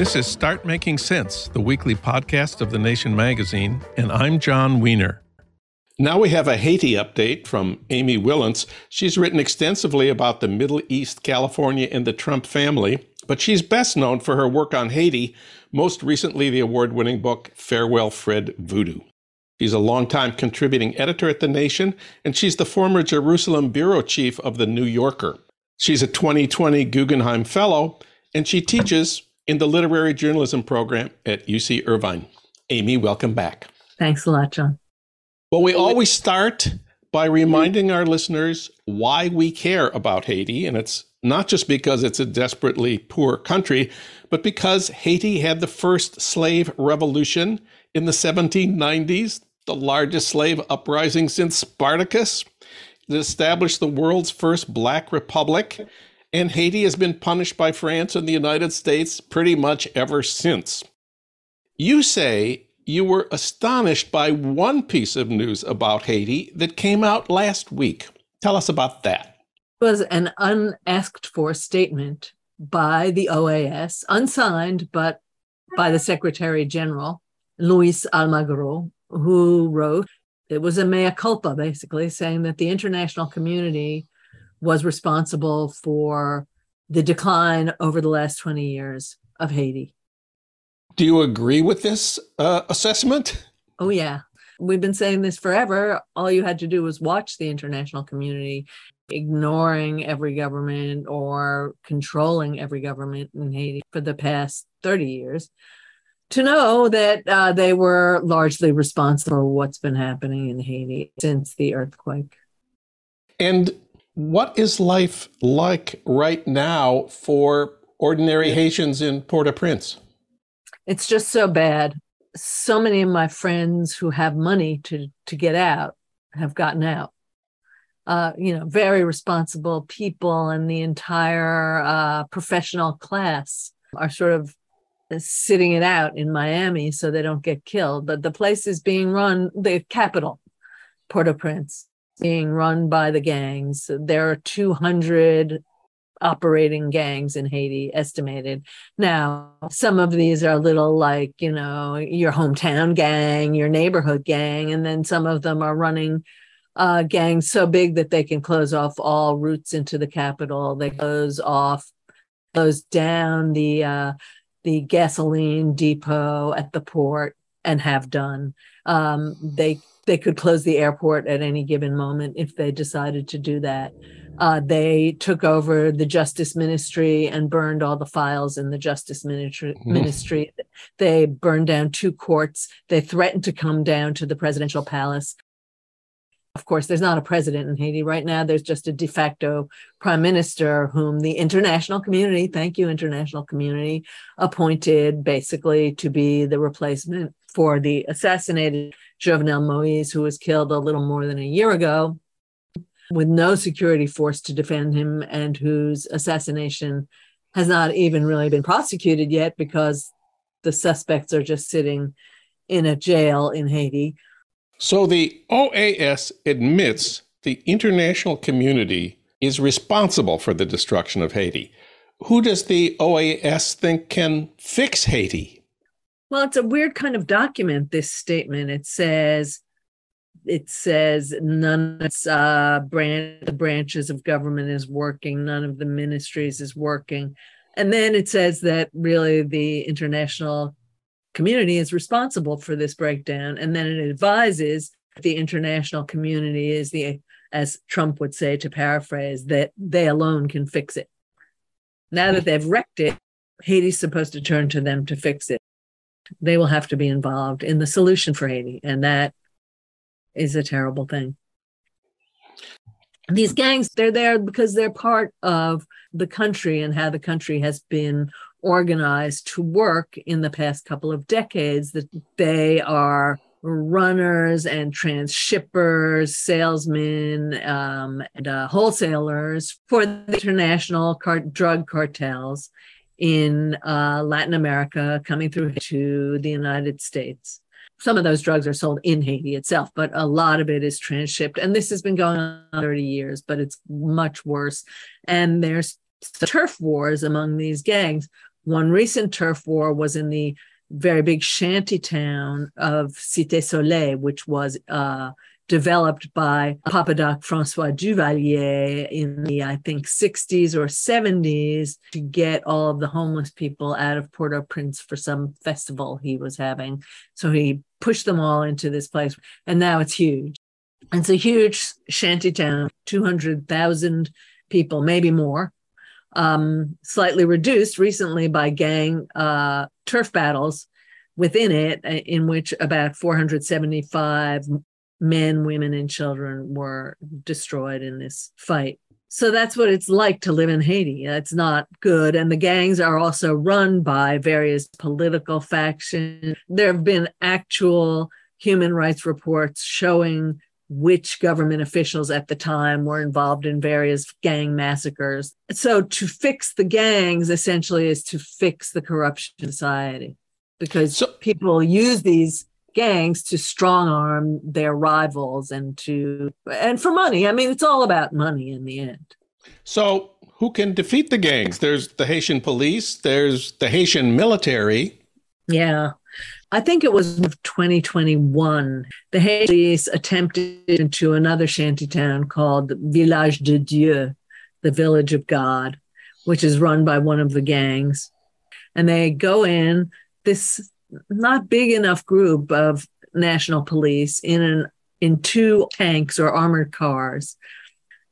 This is Start Making Sense, the weekly podcast of The Nation magazine, and I'm Jon Wiener. Now we have a Haiti update from Amy Wilentz. She's written extensively about the Middle East, California, and the Trump family, but she's best known for her work on Haiti, most recently the award winning book Farewell Fred Voodoo. She's a longtime contributing editor at The Nation, and she's the former Jerusalem bureau chief of The New Yorker. She's a 2020 Guggenheim Fellow, and she teaches in the literary journalism program at UC Irvine. Amy, welcome back. Thanks a lot, Jon. Well, we always start by reminding our listeners why we care about Haiti. And it's not just because it's a desperately poor country, but because Haiti had the first slave revolution in the 1790s, the largest slave uprising since Spartacus. It established the world's first black republic and Haiti has been punished by France and the United States pretty much ever since. You say you were astonished by one piece of news about Haiti that came out last week. Tell us about that. It was an unasked for statement by the OAS, unsigned, but by the Secretary General, Luis Almagro, who wrote, it was a mea culpa, basically, saying that the international community was responsible for the decline over the last 20 years of Haiti. Do you agree with this uh, assessment? Oh, yeah. We've been saying this forever. All you had to do was watch the international community ignoring every government or controlling every government in Haiti for the past 30 years to know that uh, they were largely responsible for what's been happening in Haiti since the earthquake. And what is life like right now for ordinary Haitians in Port au Prince? It's just so bad. So many of my friends who have money to, to get out have gotten out. Uh, you know, very responsible people and the entire uh, professional class are sort of sitting it out in Miami so they don't get killed. But the place is being run, the capital, Port au Prince, being run by the gangs. There are 200 operating gangs in Haiti estimated. Now, some of these are little like, you know, your hometown gang, your neighborhood gang, and then some of them are running uh, gangs so big that they can close off all routes into the capital. They close off, close down the uh, the gasoline depot at the port and have done. Um, they they could close the airport at any given moment if they decided to do that. Uh, they took over the justice ministry and burned all the files in the justice ministry. Mm. ministry. They burned down two courts. They threatened to come down to the presidential palace. Of course, there's not a president in Haiti right now. There's just a de facto prime minister whom the international community, thank you, international community, appointed basically to be the replacement for the assassinated Jovenel Moise, who was killed a little more than a year ago, with no security force to defend him, and whose assassination has not even really been prosecuted yet because the suspects are just sitting in a jail in Haiti. So the OAS admits the international community is responsible for the destruction of Haiti. Who does the OAS think can fix Haiti? Well, it's a weird kind of document, this statement. It says, it says none of its uh, the branches of government is working, none of the ministries is working. And then it says that really the international community is responsible for this breakdown. And then it advises the international community is the, as Trump would say, to paraphrase, that they alone can fix it. Now that they've wrecked it, Haiti's supposed to turn to them to fix it they will have to be involved in the solution for Haiti. And that is a terrible thing. these gangs, they're there because they're part of the country and how the country has been organized to work in the past couple of decades, that they are runners and transshippers, salesmen, um, and uh, wholesalers for the international car- drug cartels in uh, Latin America coming through to the United States. Some of those drugs are sold in Haiti itself, but a lot of it is transshipped. And this has been going on 30 years, but it's much worse. And there's turf wars among these gangs. One recent turf war was in the very big shanty town of Cité Soleil, which was uh, developed by Papa Doc Francois Duvalier in the, I think, 60s or 70s to get all of the homeless people out of Port au Prince for some festival he was having. So he pushed them all into this place, and now it's huge. It's a huge shanty town, 200,000 people, maybe more um, slightly reduced recently by gang uh, turf battles within it, uh, in which about 475 men, women, and children were destroyed in this fight. So that's what it's like to live in Haiti. It's not good. And the gangs are also run by various political factions. There have been actual human rights reports showing which government officials at the time were involved in various gang massacres. So to fix the gangs essentially is to fix the corruption society because so, people use these gangs to strong arm their rivals and to and for money. I mean it's all about money in the end. So who can defeat the gangs? There's the Haitian police, there's the Haitian military. Yeah. I think it was 2021. The Haitis attempted into another shantytown called Village de Dieu, the Village of God, which is run by one of the gangs. And they go in, this not big enough group of national police in an in two tanks or armored cars.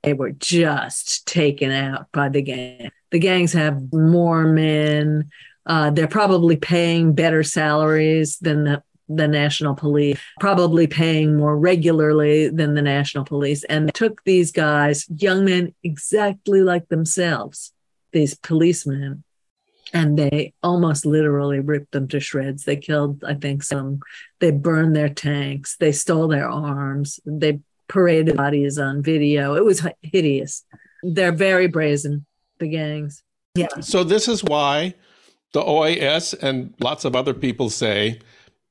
They were just taken out by the gang. The gangs have more men, uh, they're probably paying better salaries than the, the national police, probably paying more regularly than the national police. And they took these guys, young men exactly like themselves, these policemen, and they almost literally ripped them to shreds. They killed, I think, some, they burned their tanks, they stole their arms, they paraded bodies on video. It was hideous. They're very brazen, the gangs. Yeah. So this is why the OAS and lots of other people say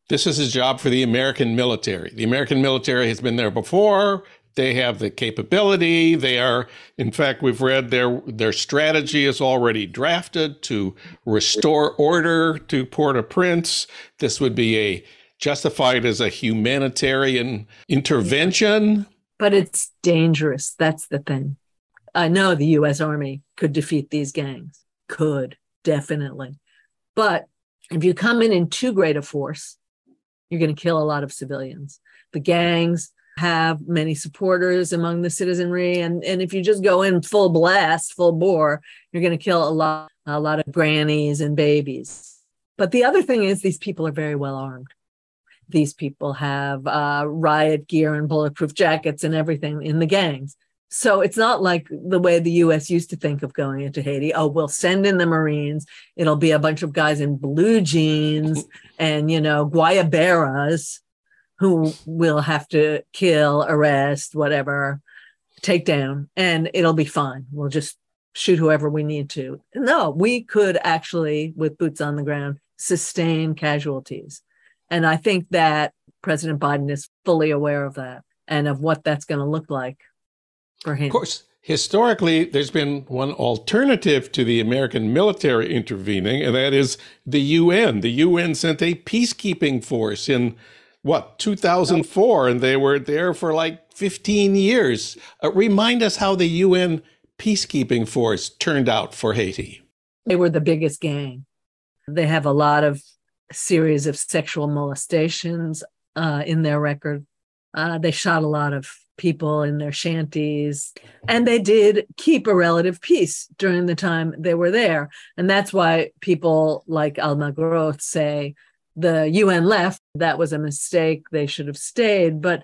this is a job for the American military. The American military has been there before. They have the capability. They are, in fact, we've read their their strategy is already drafted to restore order to Port-au-Prince. This would be a justified as a humanitarian intervention. But it's dangerous. That's the thing. I know the U.S. Army could defeat these gangs. Could definitely. But if you come in in too great a force, you're going to kill a lot of civilians. The gangs have many supporters among the citizenry, and and if you just go in full blast, full bore, you're going to kill a lot a lot of grannies and babies. But the other thing is, these people are very well armed. These people have uh, riot gear and bulletproof jackets and everything in the gangs. So it's not like the way the US used to think of going into Haiti. Oh, we'll send in the Marines. It'll be a bunch of guys in blue jeans and, you know, guayaberas who will have to kill, arrest, whatever, take down, and it'll be fine. We'll just shoot whoever we need to. No, we could actually, with boots on the ground, sustain casualties. And I think that President Biden is fully aware of that and of what that's going to look like for him. Of course, historically, there's been one alternative to the American military intervening, and that is the UN. The UN sent a peacekeeping force in what 2004, and they were there for like 15 years. Uh, remind us how the UN peacekeeping force turned out for Haiti. They were the biggest gang. They have a lot of series of sexual molestations uh, in their record. Uh, they shot a lot of people in their shanties. And they did keep a relative peace during the time they were there. And that's why people like Almagro say the UN left. That was a mistake. They should have stayed. But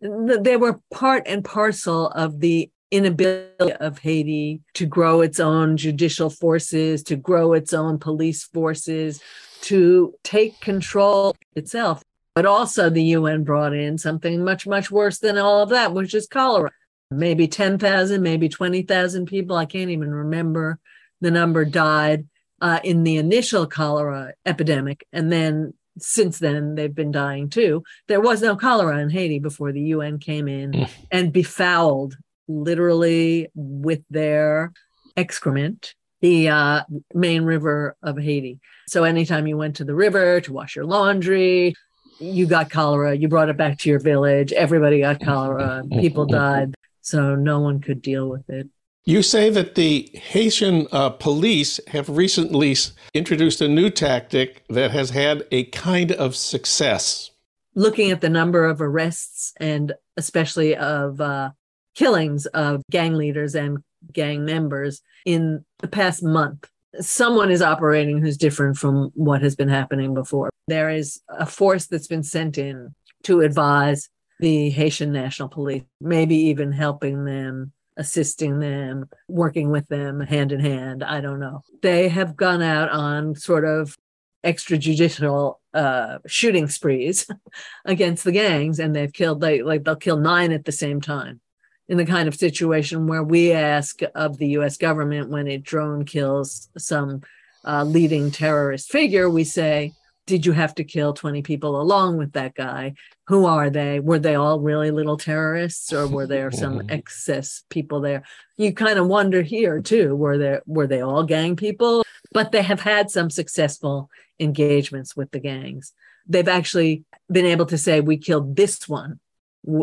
they were part and parcel of the inability of Haiti to grow its own judicial forces, to grow its own police forces, to take control itself. But also, the UN brought in something much, much worse than all of that, which is cholera. Maybe 10,000, maybe 20,000 people, I can't even remember the number, died uh, in the initial cholera epidemic. And then since then, they've been dying too. There was no cholera in Haiti before the UN came in mm. and befouled literally with their excrement the uh, main river of Haiti. So anytime you went to the river to wash your laundry, you got cholera. You brought it back to your village. Everybody got cholera. People died. So no one could deal with it. You say that the Haitian uh, police have recently introduced a new tactic that has had a kind of success. Looking at the number of arrests and especially of uh, killings of gang leaders and gang members in the past month. Someone is operating who's different from what has been happening before. There is a force that's been sent in to advise the Haitian National Police, maybe even helping them, assisting them, working with them hand in hand. I don't know. They have gone out on sort of extrajudicial uh, shooting sprees against the gangs, and they've killed like, like they'll kill nine at the same time in the kind of situation where we ask of the US government when a drone kills some uh, leading terrorist figure, we say, Did you have to kill 20 people along with that guy? Who are they? Were they all really little terrorists or were there some mm-hmm. excess people there? You kind of wonder here too, were there were they all gang people? But they have had some successful engagements with the gangs. They've actually been able to say, We killed this one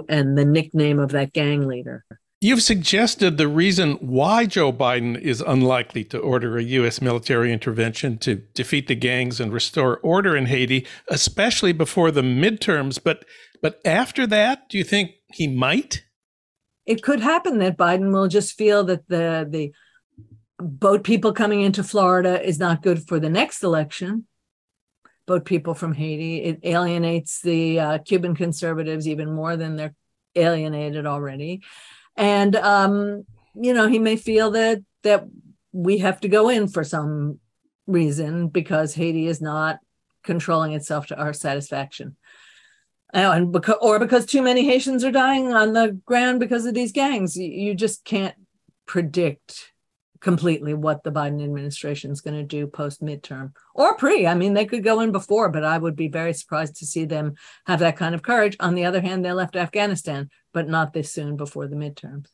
and the nickname of that gang leader. You've suggested the reason why Joe Biden is unlikely to order a U.S. military intervention to defeat the gangs and restore order in Haiti, especially before the midterms. But but after that, do you think he might? It could happen that Biden will just feel that the the boat people coming into Florida is not good for the next election, boat people from Haiti. It alienates the uh, Cuban conservatives even more than they're alienated already. And um, you know, he may feel that that we have to go in for some reason because Haiti is not controlling itself to our satisfaction. and because, or because too many Haitians are dying on the ground because of these gangs. You just can't predict completely what the Biden administration is going to do post midterm or pre. I mean, they could go in before, but I would be very surprised to see them have that kind of courage. On the other hand, they left Afghanistan, but not this soon before the midterms.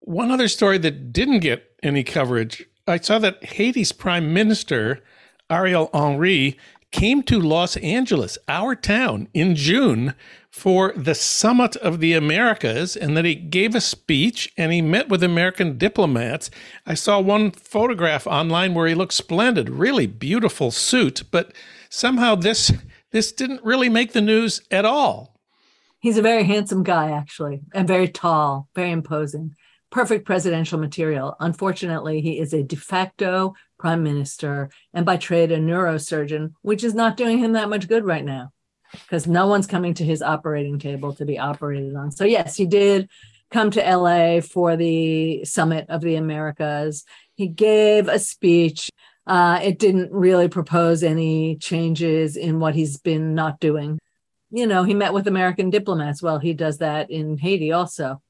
One other story that didn't get any coverage I saw that Haiti's prime minister, Ariel Henry, came to Los Angeles, our town, in June for the Summit of the Americas and that he gave a speech and he met with American diplomats. I saw one photograph online where he looked splendid, really beautiful suit, but somehow this this didn't really make the news at all. He's a very handsome guy actually, and very tall, very imposing. Perfect presidential material. Unfortunately, he is a de facto prime minister and by trade a neurosurgeon, which is not doing him that much good right now because no one's coming to his operating table to be operated on. So, yes, he did come to LA for the Summit of the Americas. He gave a speech. Uh, it didn't really propose any changes in what he's been not doing. You know, he met with American diplomats. Well, he does that in Haiti also.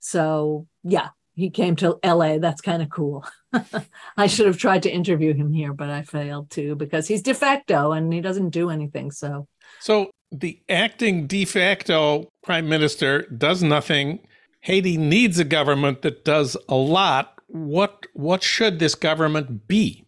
So, yeah, he came to LA. That's kind of cool. I should have tried to interview him here, but I failed to because he's de facto and he doesn't do anything. So so the acting de facto prime minister does nothing. Haiti needs a government that does a lot. What what should this government be?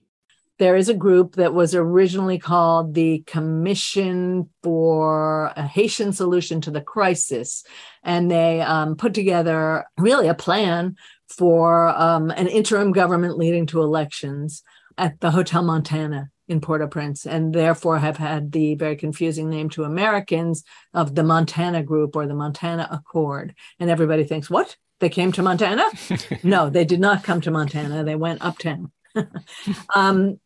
There is a group that was originally called the Commission for a Haitian Solution to the Crisis, and they um, put together really a plan for um, an interim government leading to elections at the Hotel Montana in Port-au-Prince and therefore have had the very confusing name to Americans of the Montana Group or the Montana Accord. And everybody thinks, what? They came to Montana? no, they did not come to Montana. They went uptown. um,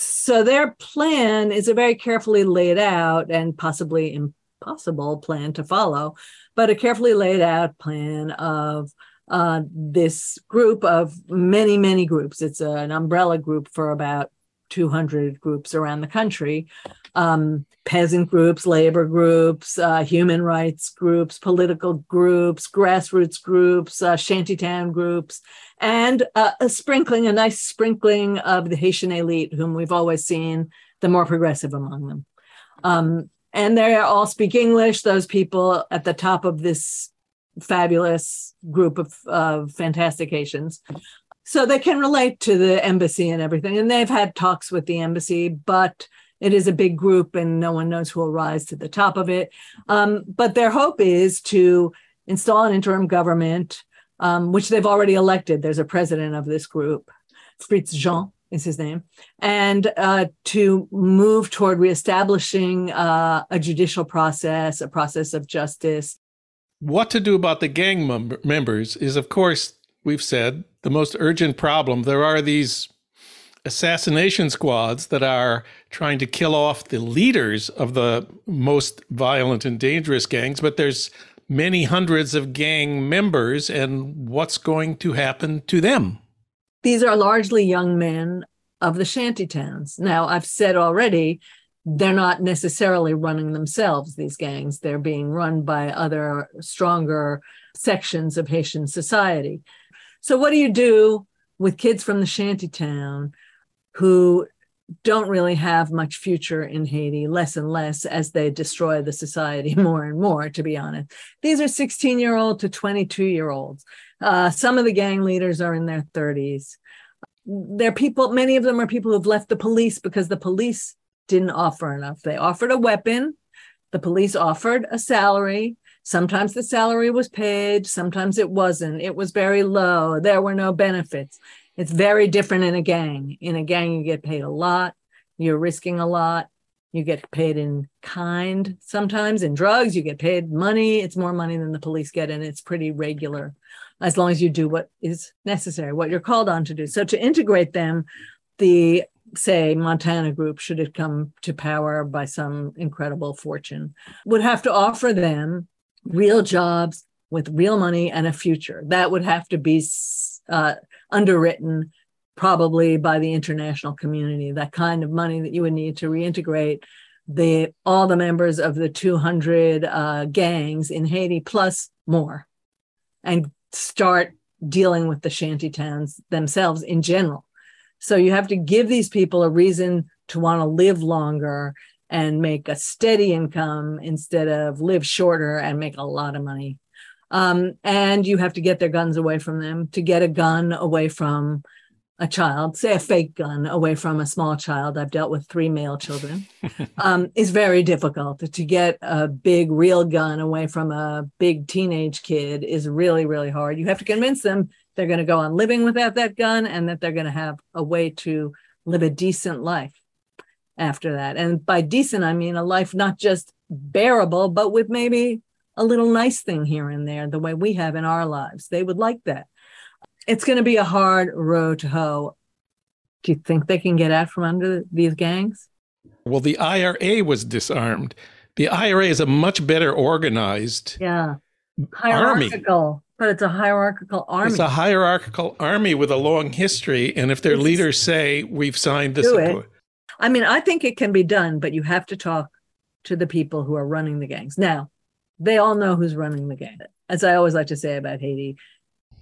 so their plan is a very carefully laid out and possibly impossible plan to follow, but a carefully laid out plan of uh, this group of many, many groups. It's an umbrella group for about 200 groups around the country um, peasant groups, labor groups, uh, human rights groups, political groups, grassroots groups, uh, shantytown groups, and uh, a sprinkling, a nice sprinkling of the Haitian elite, whom we've always seen the more progressive among them. Um, and they all speak English, those people at the top of this fabulous group of, of fantastic Haitians so they can relate to the embassy and everything. And they've had talks with the embassy, but it is a big group and no one knows who will rise to the top of it. Um, but their hope is to install an interim government, um, which they've already elected. There's a president of this group, Fritz Jean is his name, and uh, to move toward reestablishing uh, a judicial process, a process of justice. What to do about the gang mem- members is, of course, we've said, the most urgent problem. There are these assassination squads that are trying to kill off the leaders of the most violent and dangerous gangs, but there's many hundreds of gang members, and what's going to happen to them? These are largely young men of the shanty towns. Now, I've said already, they're not necessarily running themselves, these gangs. They're being run by other stronger sections of Haitian society. So, what do you do with kids from the shanty town who don't really have much future in Haiti, less and less as they destroy the society more and more, to be honest. These are 16 year old to 22 year olds. Uh, some of the gang leaders are in their 30s. They're people, many of them are people who've left the police because the police didn't offer enough. They offered a weapon, the police offered a salary, Sometimes the salary was paid, sometimes it wasn't. It was very low. There were no benefits. It's very different in a gang. In a gang, you get paid a lot, you're risking a lot. You get paid in kind sometimes. In drugs, you get paid money. It's more money than the police get, and it's pretty regular as long as you do what is necessary, what you're called on to do. So, to integrate them, the say Montana group, should it come to power by some incredible fortune, would have to offer them real jobs with real money and a future. That would have to be uh, underwritten probably by the international community, that kind of money that you would need to reintegrate the all the members of the 200 uh, gangs in Haiti plus more and start dealing with the shanty towns themselves in general. So you have to give these people a reason to want to live longer and make a steady income instead of live shorter and make a lot of money. Um, and you have to get their guns away from them. To get a gun away from a child, say a fake gun away from a small child, I've dealt with three male children, um, is very difficult. To get a big real gun away from a big teenage kid is really, really hard. You have to convince them they're going to go on living without that gun and that they're going to have a way to live a decent life after that. And by decent, I mean a life not just bearable, but with maybe a little nice thing here and there, the way we have in our lives. They would like that. It's going to be a hard road to hoe. Do you think they can get out from under these gangs? Well, the IRA was disarmed. The IRA is a much better organized yeah. hierarchical, army. but it's a hierarchical army. It's a hierarchical army with a long history. And if their it's, leaders say, we've signed this, I mean, I think it can be done, but you have to talk to the people who are running the gangs. Now, they all know who's running the gang. As I always like to say about Haiti,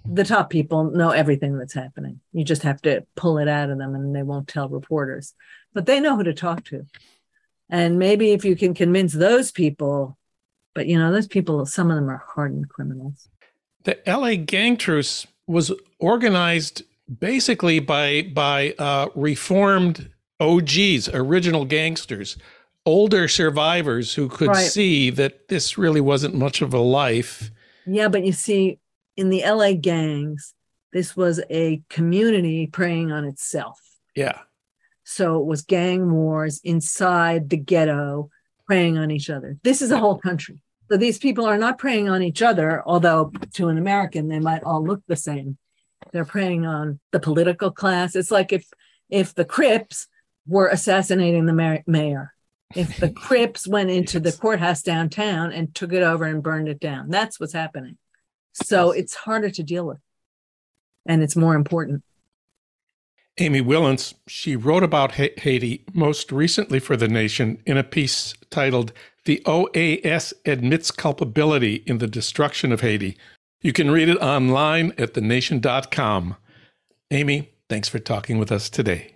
the top people know everything that's happening. You just have to pull it out of them and they won't tell reporters. But they know who to talk to. And maybe if you can convince those people, but you know, those people, some of them are hardened criminals. The LA gang truce was organized basically by by uh, reformed OGs, original gangsters, older survivors who could right. see that this really wasn't much of a life. Yeah, but you see, in the LA gangs, this was a community preying on itself. Yeah. So it was gang wars inside the ghetto, preying on each other. This is a whole country. So these people are not preying on each other, although to an American, they might all look the same. They're preying on the political class. It's like if if the Crips were assassinating the mayor. If the Crips went into yes. the courthouse downtown and took it over and burned it down, that's what's happening. So it's harder to deal with. And it's more important. Amy Wilentz, she wrote about Haiti most recently for The Nation in a piece titled The OAS Admits Culpability in the Destruction of Haiti. You can read it online at thenation.com. Amy, thanks for talking with us today.